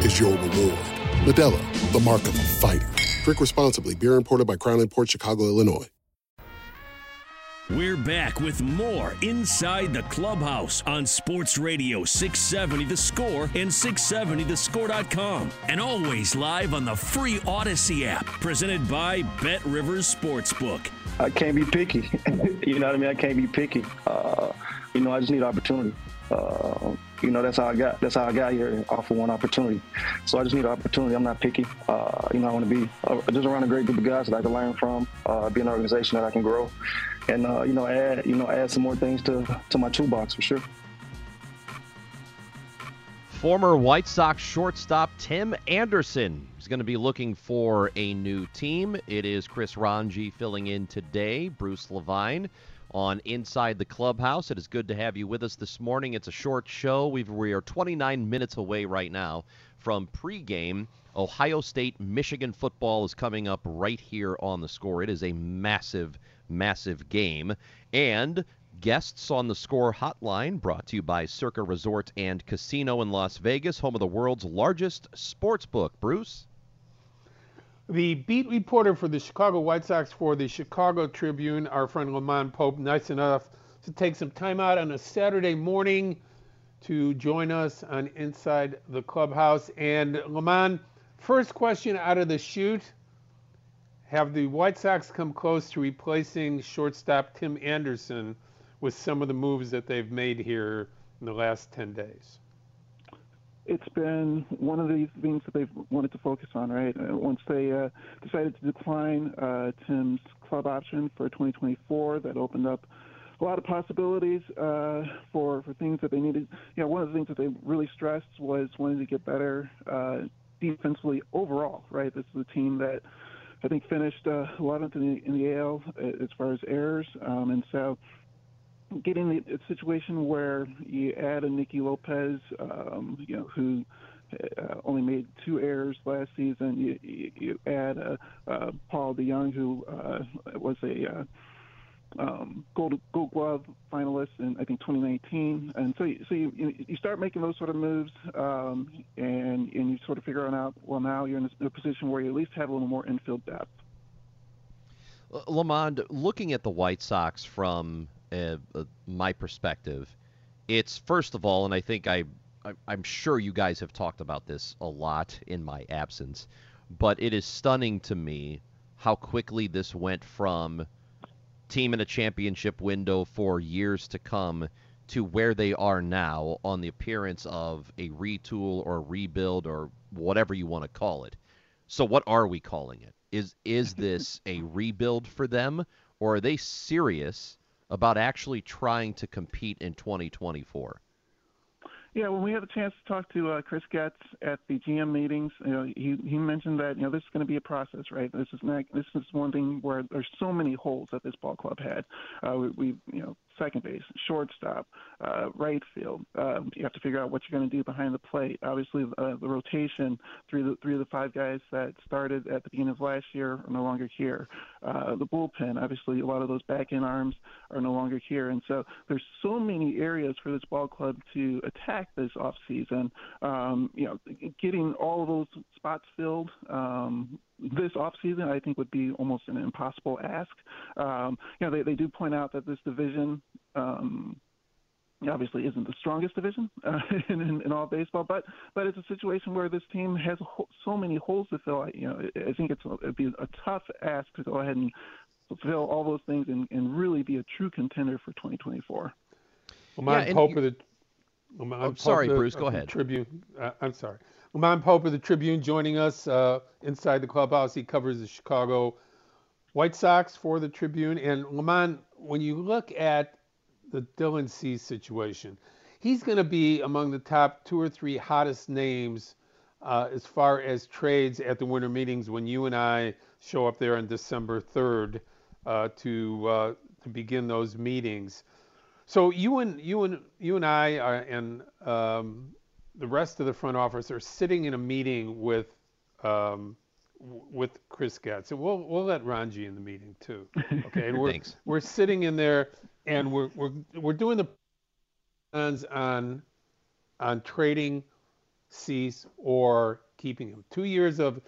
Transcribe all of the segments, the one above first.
is your reward. Modelo, the mark of a fighter. Drink responsibly. Beer imported by Crown Port Chicago, Illinois. We're back with more Inside the Clubhouse on Sports Radio 670 The Score and 670thescore.com. And always live on the free Audacy app, presented by BetRivers Sportsbook. I can't be picky. you know what I mean? I can't be picky. Uh, you know, I just need opportunity. Uh, you know, that's how I got. That's how I got here off of one opportunity. So I just need an opportunity. I'm not picky. Uh, you know, I want to be uh, just around a great group of guys that I can learn from. Uh, be an organization that I can grow, and uh, you know, add you know, add some more things to to my toolbox for sure. Former White Sox shortstop Tim Anderson is going to be looking for a new team. It is Chris Rongey filling in today. Bruce Levine on Inside the Clubhouse. It is good to have you with us this morning. It's a short show. We've, we are 29 minutes away right now from pregame. Ohio State Michigan football is coming up right here on the score. It is a massive, massive game. And guests on the score hotline brought to you by Circa Resort and Casino in Las Vegas, home of the world's largest sports book. Bruce? The beat reporter for the Chicago White Sox for the Chicago Tribune, our friend LaMond Pope, nice enough to take some time out on a Saturday morning to join us on Inside the Clubhouse. And LaMond, first question out of the chute. Have the White Sox come close to replacing shortstop Tim Anderson with some of the moves that they've made here in the last 10 days? It's been one of the things that they've wanted to focus on, right? Uh, once they uh, decided to decline uh, Tim's club option for 2024, that opened up a lot of possibilities uh, for for things that they needed. You know, one of the things that they really stressed was wanting to get better uh, defensively overall, right? This is a team that I think finished uh, 11th in the, in the AL uh, as far as errors, um, and so getting the situation where you add a Nicky Lopez, um, you know, who uh, only made two errors last season. You, you, you add a, uh, Paul DeJong, who uh, was a uh, um, Gold Gold Glove finalist in I think 2019, and so you, so you you start making those sort of moves, um, and and you sort of figure out well now you're in a, position where you at least have a little more infield depth. LaMond, looking at the White Sox from uh, uh, my perspective, it's first of all, and I think I, I I'm sure you guys have talked about this a lot in my absence, but it is stunning to me how quickly this went from team in a championship window for years to come to where they are now on the appearance of a retool or rebuild or whatever you want to call it. So what are we calling it? Is is this a rebuild for them or are they serious about actually trying to compete in 2024? Yeah, when we had a chance to talk to uh, Chris Getz at the GM meetings, you know, he he mentioned that you know this is going to be a process, right? This is not this is one thing where there's so many holes that this ball club had. Uh, we, we you know second base, shortstop, uh, right field. Um, you have to figure out what you're going to do behind the plate. Obviously, uh, the rotation three of the three of the five guys that started at the beginning of last year are no longer here. Uh, the bullpen, obviously, a lot of those back end arms are no longer here, and so there's so many areas for this ball club to attack this off season. Um, you know, getting all of those spots filled. Um, this offseason, I think, would be almost an impossible ask. Um, you know, they, they do point out that this division um, obviously isn't the strongest division uh, in, in, in all baseball, but but it's a situation where this team has so many holes to fill. You know, I think it's it'd be a tough ask to go ahead and fulfill all those things and, and really be a true contender for 2024. Well, my yeah, hope of the. Well, oh, sorry, Bruce. Go ahead. Tribune. Uh, I'm sorry. LaMond Pope of the Tribune joining us uh, inside the clubhouse. He covers the Chicago White Sox for the Tribune. And LaMond, when you look at the Dylan Cease situation, he's going to be among the top two or three hottest names uh, as far as trades at the winter meetings when you and I show up there on December 3rd uh, to uh, to begin those meetings. So you and you and you and I are, and um, the rest of the front office are sitting in a meeting with um, with Chris Getz, and we'll we'll let Rongey in the meeting too. Okay, and we're Thanks. we're sitting in there, and we're we're we're doing the plans on on trading Cease or keeping him. Two years of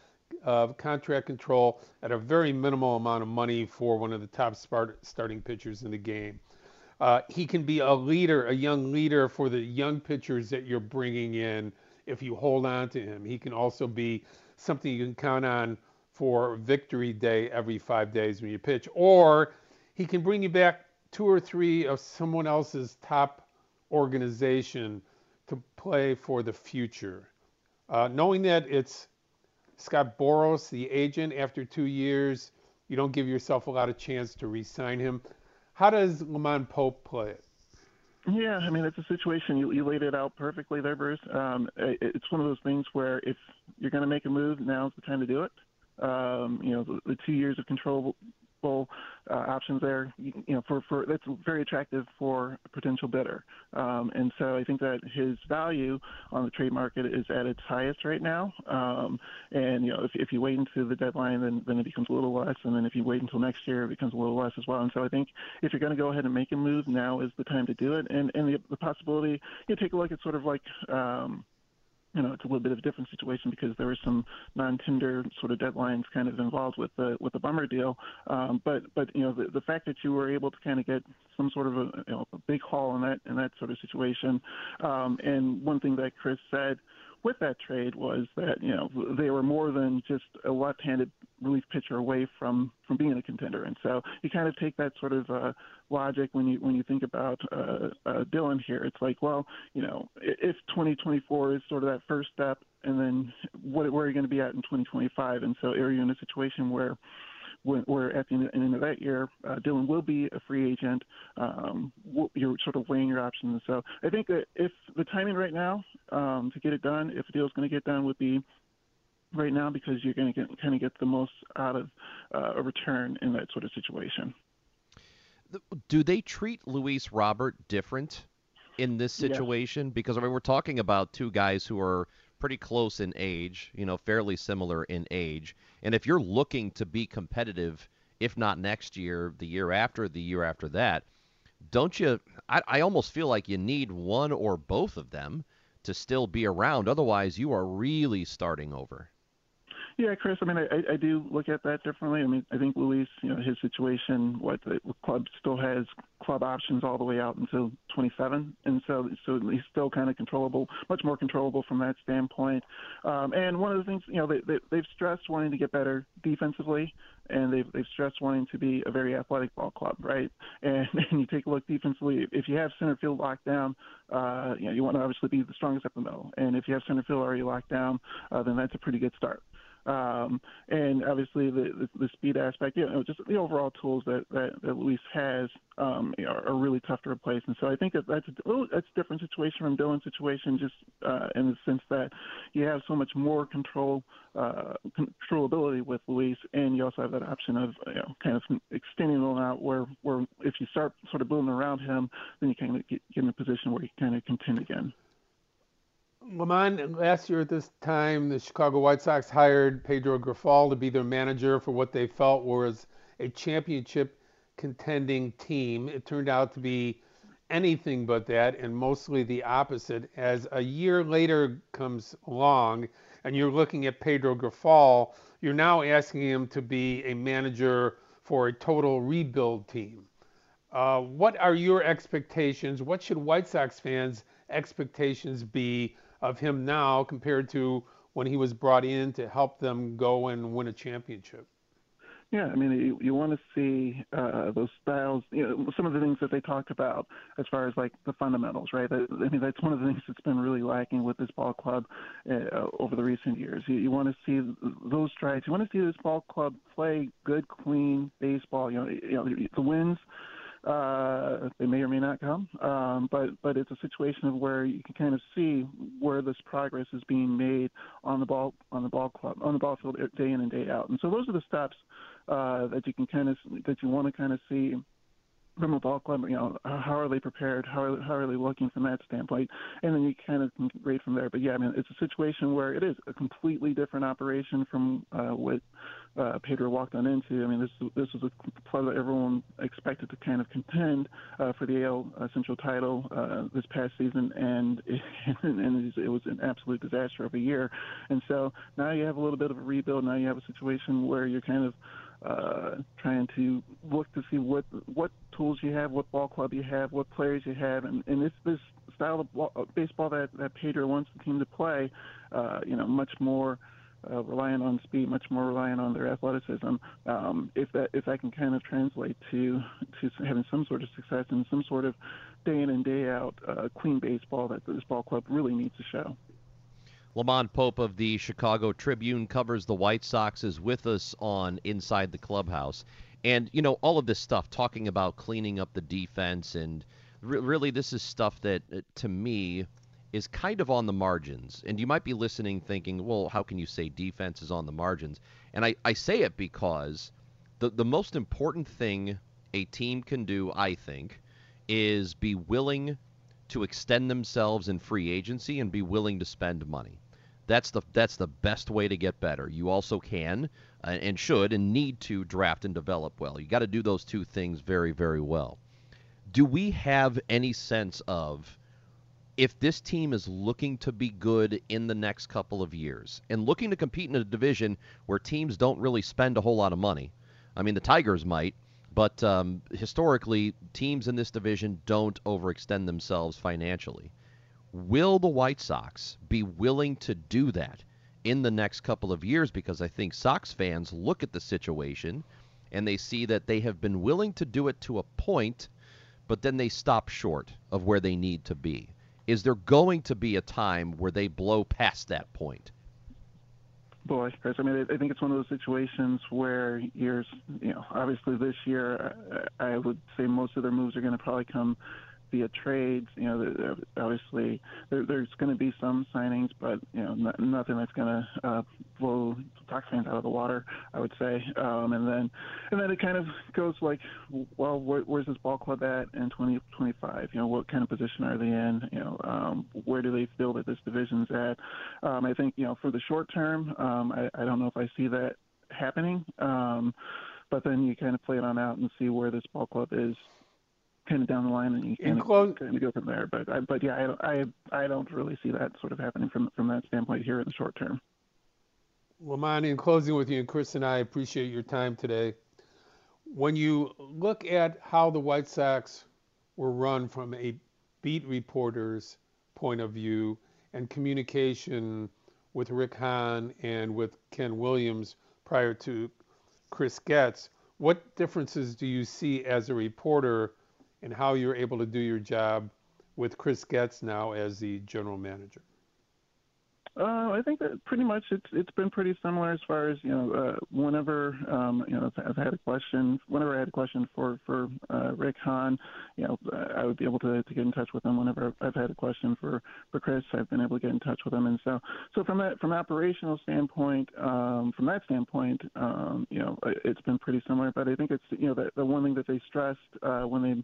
of contract control at a very minimal amount of money for one of the top start, starting pitchers in the game. Uh, he can be a leader, a young leader for the young pitchers that you're bringing in if you hold on to him. He can also be something you can count on for victory day every five days when you pitch. Or he can bring you back two or three of someone else's top organization to play for the future. Uh, knowing that it's Scott Boras, the agent, after two years, you don't give yourself a lot of chance to re-sign him. How does LaMond Pope play it? Yeah, I mean it's a situation you, you laid it out perfectly there, Bruce. Um, it, it's one of those things where if you're going to make a move, now's the time to do it. Um, you know, the, the two years of control uh, options there. You, you, know, for, for that's very attractive for a potential bidder. Um, and so I think that his value on the trade market is at its highest right now. Um, and you know, if, if you wait until the deadline, then then it becomes a little less. And then if you wait until next year, it becomes a little less as well. And so I think if you're going to go ahead and make a move, now is the time to do it. And and the, the possibility, you know, take a look at sort of like. Um, you know, it's a little bit of a different situation because there were some non-tender sort of deadlines kind of involved with the with the Bummer deal. Um, but but you know, the, the fact that you were able to kind of get some sort of a, you know, a big haul in that in that sort of situation, um, and one thing that Chris said with that trade was that you know they were more than just a left-handed relief pitcher away from from being a contender, and so you kind of take that sort of uh, logic when you when you think about uh, uh, Dylan here. It's like, well, you know, if 2024 is sort of that first step, and then what where are you going to be at in 2025? And so are you in a situation where where at the end of that year, uh, Dylan will be a free agent. Um, you're sort of weighing your options. So I think that if the timing right now um, to get it done, if the deal is going to get done, would be right now because you're going to get, kind of get the most out of uh, a return in that sort of situation. Do they treat Luis Robert different in this situation? Because I mean, we're talking about two guys who are pretty close in age, you know, fairly similar in age. And if you're looking to be competitive if not next year, the year after, the year after that. Don't you? I, I almost feel like you need one or both of them to still be around. Otherwise, you are really starting over. Yeah, Chris. I mean, I, I do look at that differently. I mean, I think Luis, you know, his situation, what the club still has club options all the way out until 27, and so so he's still kind of controllable, much more controllable from that standpoint. Um, and one of the things, you know, they, they, they've stressed wanting to get better defensively, and they've they've stressed wanting to be a very athletic ball club, right? And, and you take a look defensively. If you have center field locked down, uh, you know, you want to obviously be the strongest up the middle. And if you have center field already locked down, uh, then that's a pretty good start. Um, and obviously the, the, speed aspect, you know, just the overall tools that, that, that Luis has um, are, are really tough to replace. And so I think that that's a, little, that's a different situation from Dylan's situation, just uh, in the sense that you have so much more control, uh, controllability with Luis, and you also have that option of you know, kind of extending it out where, where if you start sort of building around him, then you kind of get, get in a position where you kind of contend again. LaMond, last year at this time, the Chicago White Sox hired Pedro Grifol to be their manager for what they felt was a championship contending team. It turned out to be anything but that and mostly the opposite. As a year later comes along and you're looking at Pedro Grifol, you're now asking him to be a manager for a total rebuild team. Uh, what are your expectations? What should White Sox fans' expectations be of him now compared to when he was brought in to help them go and win a championship. Yeah, I mean, you, you want to see uh, those styles. You know, some of the things that they talked about as far as like the fundamentals, right? I mean, that's one of the things that's been really lacking with this ball club uh, over the recent years. You, you want to see those strides. You want to see this ball club play good, clean baseball. You know, you know the wins uh, they may or may not come, um, but but it's a situation of where you can kind of see where this progress is being made on the ball on the ball club on the ball field day in and day out. And so those are the steps uh, that you can kind of that you want to kind of see from a ball club, you know, how are they prepared? How are, how are they looking from that standpoint? And then you kind of can grade from there. But yeah, I mean, it's a situation where it is a completely different operation from uh, what uh, Pedro walked on into. I mean, this this was a club that everyone expected to kind of contend uh, for the AL uh, Central title uh, this past season, and it, and it was an absolute disaster of a year. And so now you have a little bit of a rebuild. Now you have a situation where you're kind of uh, trying to look to see what what tools you have, what ball club you have, what players you have, and, and if this style of uh, baseball that, that Pedro wants the team to play, uh, you know, much more uh, reliant on speed, much more reliant on their athleticism. Um, if that if that can kind of translate to to having some sort of success and some sort of day in and day out uh, clean baseball that this ball club really needs to show. LaMond Pope of the Chicago Tribune covers the White Sox is with us on Inside the Clubhouse. And, you know, all of this stuff, talking about cleaning up the defense, and re- really, this is stuff that, uh, to me, is kind of on the margins. And you might be listening thinking, well, how can you say defense is on the margins? And I, I say it because the, the most important thing a team can do, I think, is be willing to extend themselves in free agency and be willing to spend money. That's the that's the best way to get better. You also can uh, and should and need to draft and develop well. You got to do those two things very very well. Do we have any sense of if this team is looking to be good in the next couple of years and looking to compete in a division where teams don't really spend a whole lot of money? I mean, the Tigers might, but um, historically, teams in this division don't overextend themselves financially. Will the White Sox be willing to do that in the next couple of years? Because I think Sox fans look at the situation and they see that they have been willing to do it to a point, but then they stop short of where they need to be. Is there going to be a time where they blow past that point? Boy, Chris, I mean, I think it's one of those situations where you're, you know, obviously this year, I would say most of their moves are going to probably come via trades. You know, obviously there, there's going to be some signings, but you know, not, nothing that's going to uh, blow Sox fans out of the water. I would say, um, and then and then it kind of goes like, well, where, where's this ball club at in 2025? You know, what kind of position are they in? You know, um, where do they feel that this division's at? Um, I think you know, for the short term, um, I, I don't know if I see that happening. Um, but then you kind of play it on out and see where this ball club is kind of down the line, and you kind, of, kind of go from there. But I, but yeah, I, don't- I I don't really see that sort of happening from from that standpoint here in the short term. LaMond, in closing with you, and Chris and I appreciate your time today. When you look at how the White Sox were run from a beat reporter's point of view and communication with Rick Hahn and with Ken Williams prior to Chris Getz, what differences do you see as a reporter in how you're able to do your job with Chris Getz now as the general manager? Uh, I think that pretty much it's it's been pretty similar as far as you know. Uh, whenever um, you know I've, had a question, whenever I had a question for for uh, Rick Hahn, you know I would be able to, to get in touch with him. Whenever I've had a question for for Chris, I've been able to get in touch with him. And so so from that from operational standpoint, um, from that standpoint, um, you know it's been pretty similar. But I think it's you know the, the one thing that they stressed uh, when they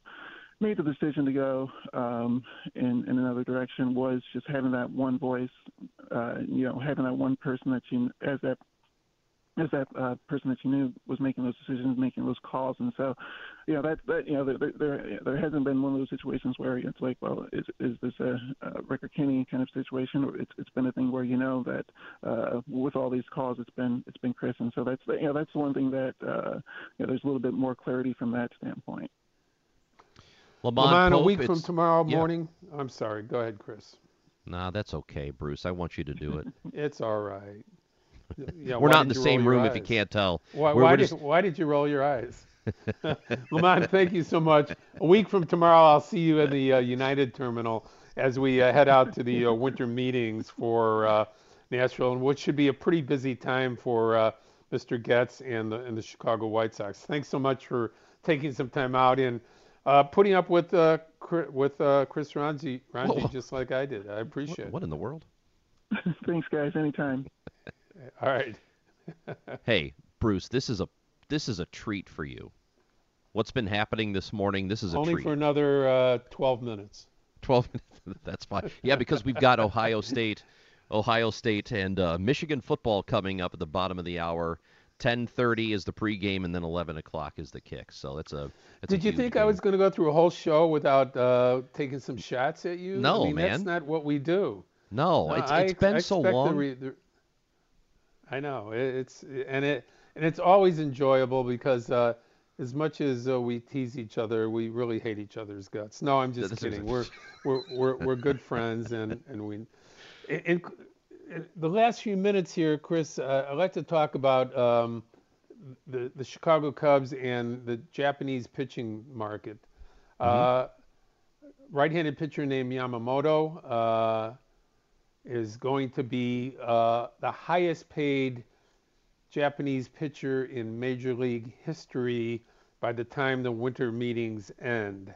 made the decision to go um, in, in another direction was just having that one voice, uh, you know, having that one person that you, as that, as that uh, person that you knew was making those decisions, making those calls, and so, you know, that that you know, there there, there hasn't been one of those situations where it's like, well, is is this a, a Rick or Kenny kind of situation? Or it's it's been a thing where you know that uh, with all these calls, it's been it's been Chris, and so that's the, you know that's the one thing that uh, you know, there's a little bit more clarity from that standpoint. LaMond, LaMond, a week from tomorrow yeah. morning. I'm sorry. Go ahead, Chris. Nah, that's okay, Bruce. I want you to do it. It's all right. Yeah, We're not in the same room if you can't tell. Why, why we're did, why did you roll your eyes? LaMond, thank you so much. A week from tomorrow, I'll see you in the uh, United Terminal as we uh, head out to the uh, winter meetings for uh, Nashville, and which should be a pretty busy time for uh, Mr. Getz and the, and the Chicago White Sox. Thanks so much for taking some time out and uh, putting up with uh, with uh, Chris Rongey, Rongey Whoa. just like I did. I appreciate What in the world? Thanks, guys. Anytime. All right. Hey, Bruce, this is a this is a treat for you. What's been happening this morning? This is a Only treat. for another uh, 12 minutes. 12 minutes. That's fine. Yeah, because we've got Ohio State, Ohio State and uh, Michigan football coming up at the bottom of the hour. 10:30 is the pregame, and then 11 o'clock is the kick. So it's a. It's a Did you think I was going to go through a whole show without uh, taking some shots at you? No, I mean, That's man. not what we do. No, No, it's I it's ex- been I so expect the long. re- the- I know it's and it and it's always enjoyable because uh, as much as uh, we tease each other, we really hate each other's guts. No, I'm just kidding. We're we're we're we're good friends and and we. And the last few minutes here, Chris, uh, I'd like to talk about um, the the Chicago Cubs and the Japanese pitching market. Uh, right-handed pitcher named Yamamoto uh, is going to be uh, the highest paid Japanese pitcher in Major League history by the time the winter meetings end.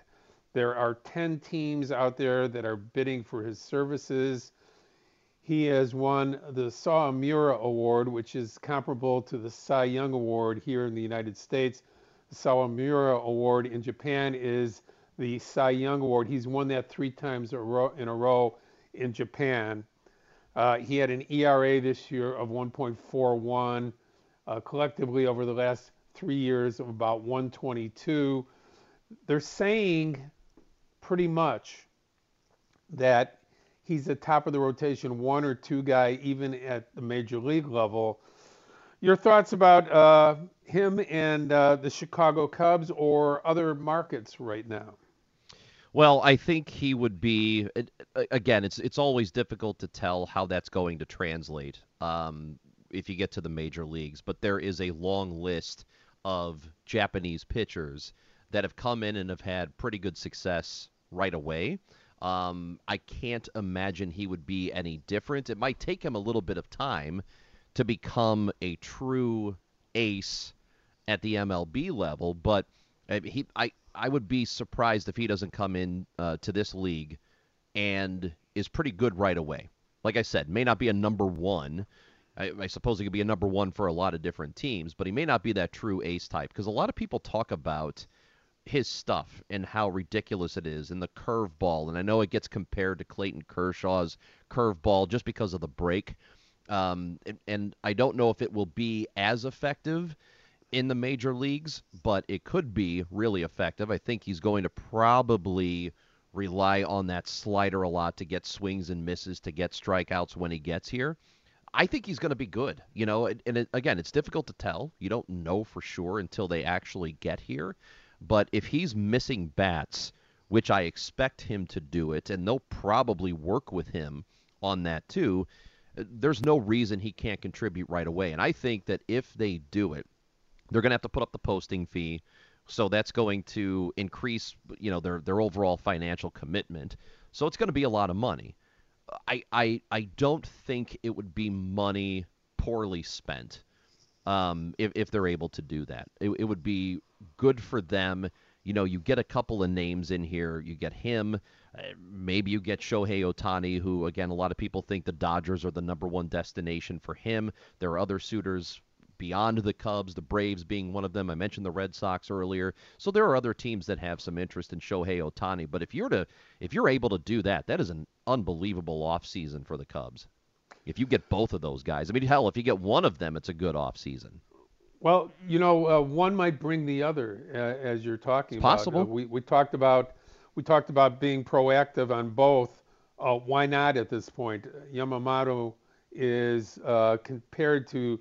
There are 10 teams out there that are bidding for his services. He has won the Sawamura Award, which is comparable to the Cy Young Award here in the United States. The Sawamura Award in Japan is the Cy Young Award. He's won that three times in a row in Japan. Uh, he had an ERA this year of 1.41, uh, collectively over the last three years of about 122. They're saying pretty much that he's a top of the rotation one or two guy, even at the major league level. Your thoughts about uh, him and uh, the Chicago Cubs or other markets right now? Well, I think he would be. Again, it's it's always difficult to tell how that's going to translate um, if you get to the major leagues. But there is a long list of Japanese pitchers that have come in and have had pretty good success right away. Um, I can't imagine he would be any different. It might take him a little bit of time to become a true ace at the MLB level, but uh, he I I would be surprised if he doesn't come in uh, to this league and is pretty good right away. Like I said, may not be a number one. I, I suppose he could be a number one for a lot of different teams, but he may not be that true ace type because a lot of people talk about his stuff and how ridiculous it is and the curveball. And I know it gets compared to Clayton Kershaw's curveball just because of the break. Um, and, and I don't know if it will be as effective in the major leagues, but it could be really effective. I think he's going to probably rely on that slider a lot to get swings and misses, to get strikeouts when he gets here. I think he's going to be good. You know, and, and it, again, it's difficult to tell. You don't know for sure until they actually get here. But if he's missing bats, which I expect him to do it, and they'll probably work with him on that too, there's no reason he can't contribute right away. And I think that if they do it, they're going to have to put up the posting fee. So that's going to increase, you know, their their overall financial commitment. So it's going to be a lot of money. I I I don't think it would be money poorly spent um, if if they're able to do that. It, it would be good for them. You know, you get a couple of names in here. You get him. Uh, maybe you get Shohei Ohtani, who, again, a lot of people think the Dodgers are the number one destination for him. There are other suitors beyond the Cubs, the Braves being one of them. I mentioned the Red Sox earlier. So there are other teams that have some interest in Shohei Ohtani. But if you're to if you're able to do that, that is an unbelievable offseason for the Cubs. If you get both of those guys, I mean, hell, if you get one of them, it's a good offseason. Well, you know, uh, one might bring the other, uh, as you're talking it's about. Possible. Uh, we we talked about we talked about being proactive on both. Uh, why not at this point? Yamamoto is uh, compared to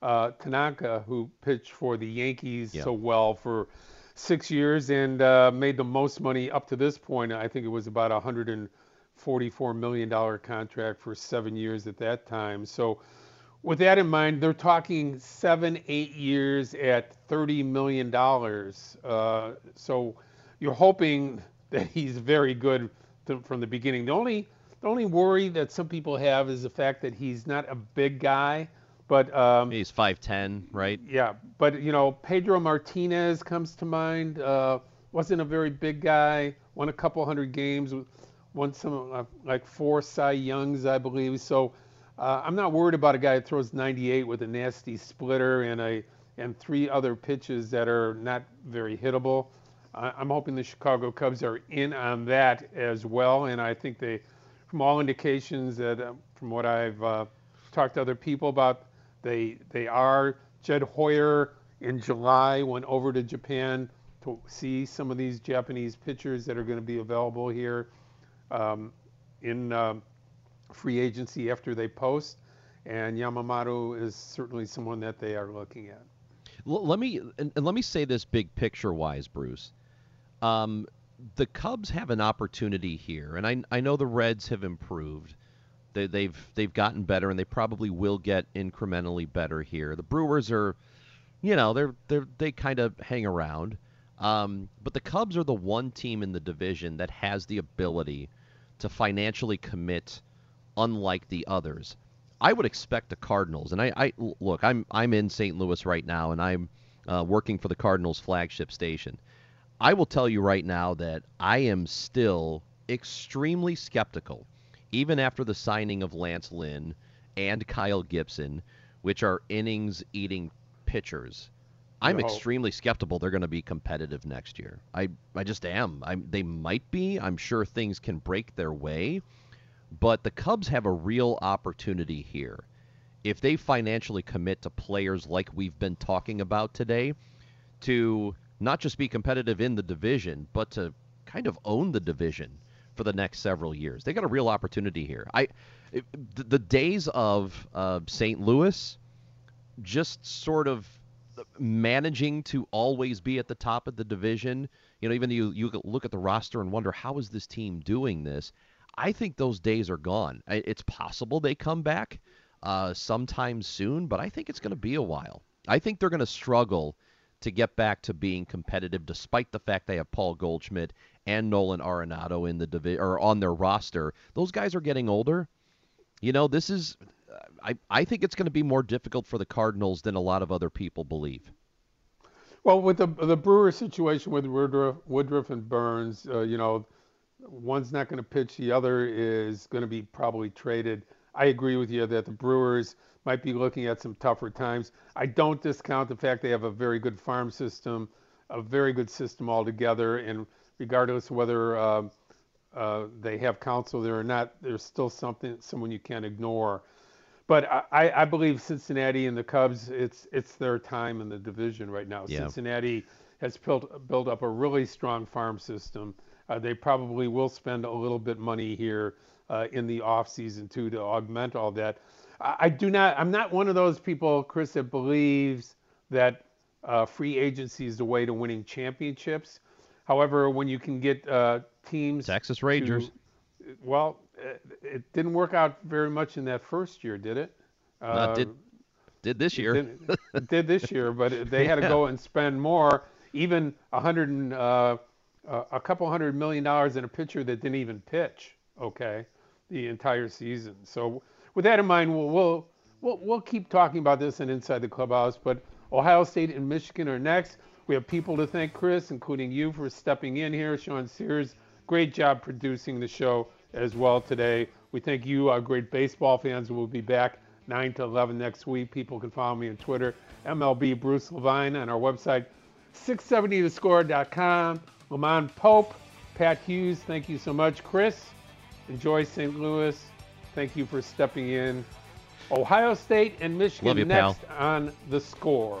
uh, Tanaka, who pitched for the Yankees Yeah. so well for six years and uh, made the most money up to this point. I think it was about a hundred and forty-four million dollar contract for seven years at that time. So, with that in mind, they're talking seven, eight years at thirty million dollars. Uh, so, you're hoping that he's very good to, from the beginning. The only the only worry that some people have is the fact that he's not a big guy, but um, He's five ten, right? yeah, but you know, Pedro Martinez comes to mind. Uh, wasn't a very big guy. Won a couple hundred games. Won some uh, like four Cy Youngs, I believe. So uh, I'm not worried about a guy that throws 98 with a nasty splitter and a and three other pitches that are not very hittable. I'm hoping the Chicago Cubs are in on that as well, and I think they, from all indications that uh, from what I've uh, talked to other people about, they they are. Jed Hoyer in July went over to Japan to see some of these Japanese pitchers that are going to be available here um, in um, free agency after they post. And Yamamoto is certainly someone that they are looking at. Let me and, and let me say this big picture wise, Bruce. Um, the Cubs have an opportunity here, and I I know the Reds have improved. They, they've they've gotten better, and they probably will get incrementally better here. The Brewers are, you know, they're they're they kind of hang around. Um, but the Cubs are the one team in the division that has the ability to financially commit, unlike the others. I would expect the Cardinals, and I, I look, I'm I'm in St. Louis right now, and I'm uh, working for the Cardinals flagship station. I will tell you right now that I am still extremely skeptical, even after the signing of Lance Lynn and Kyle Gibson, which are innings eating pitchers. I'm No. extremely skeptical they're going to be competitive next year. I, I just am. I'm, they might be. I'm sure things can break their way. But the Cubs have a real opportunity here. If they financially commit to players like we've been talking about today, to not just be competitive in the division, but to kind of own the division for the next several years. They got a real opportunity here. I, it, the, the days of uh, St. Louis, just sort of managing to always be at the top of the division. You know, even you you look at the roster and wonder how is this team doing this. I think those days are gone. It's possible they come back uh, sometime soon, but I think it's going to be a while. I think they're going to struggle to get back to being competitive, despite the fact they have Paul Goldschmidt and Nolan Arenado in the divi- or on their roster. Those guys are getting older. You know, this is. I, I think it's going to be more difficult for the Cardinals than a lot of other people believe. Well, with the the Brewer situation with Woodruff, Woodruff and Burnes, uh, you know, one's not going to pitch, the other is going to be probably traded. I agree with you that the Brewers might be looking at some tougher times. I don't discount the fact they have a very good farm system, a very good system altogether, and regardless of whether uh, uh, they have Counsell there or not, there's still something someone you can't ignore. But I, I believe Cincinnati and the Cubs, it's it's their time in the division right now. Yeah. Cincinnati has built built up a really strong farm system. Uh, they probably will spend a little bit money here uh, in the off season too to augment all that. I, I, do not. I'm not one of those people, Chris, that believes that uh, free agency is the way to winning championships. However, when you can get uh, teams, Texas Rangers. To, well, it didn't work out very much in that first year, did it? Uh, did did this year? Did, did, this year, but they had to go and spend more, even a hundred and uh, a couple hundred million dollars in a pitcher that didn't even pitch. Okay, the entire season. So with that in mind, we'll we'll we'll, we'll keep talking about this and inside the clubhouse. But Ohio State and Michigan are next. We have people to thank, Chris, including you for stepping in here. Sean Sears, great job producing the show as well today. We thank you, our great baseball fans. We'll be back 9 to 11 next week. People can follow me on Twitter, MLB Bruce Levine, on our website, 670thescore.com. LaMond Pope, Pat Hughes, thank you so much. Chris, enjoy St. Louis. Thank you for stepping in. Ohio State and Michigan you, next pal. on the score.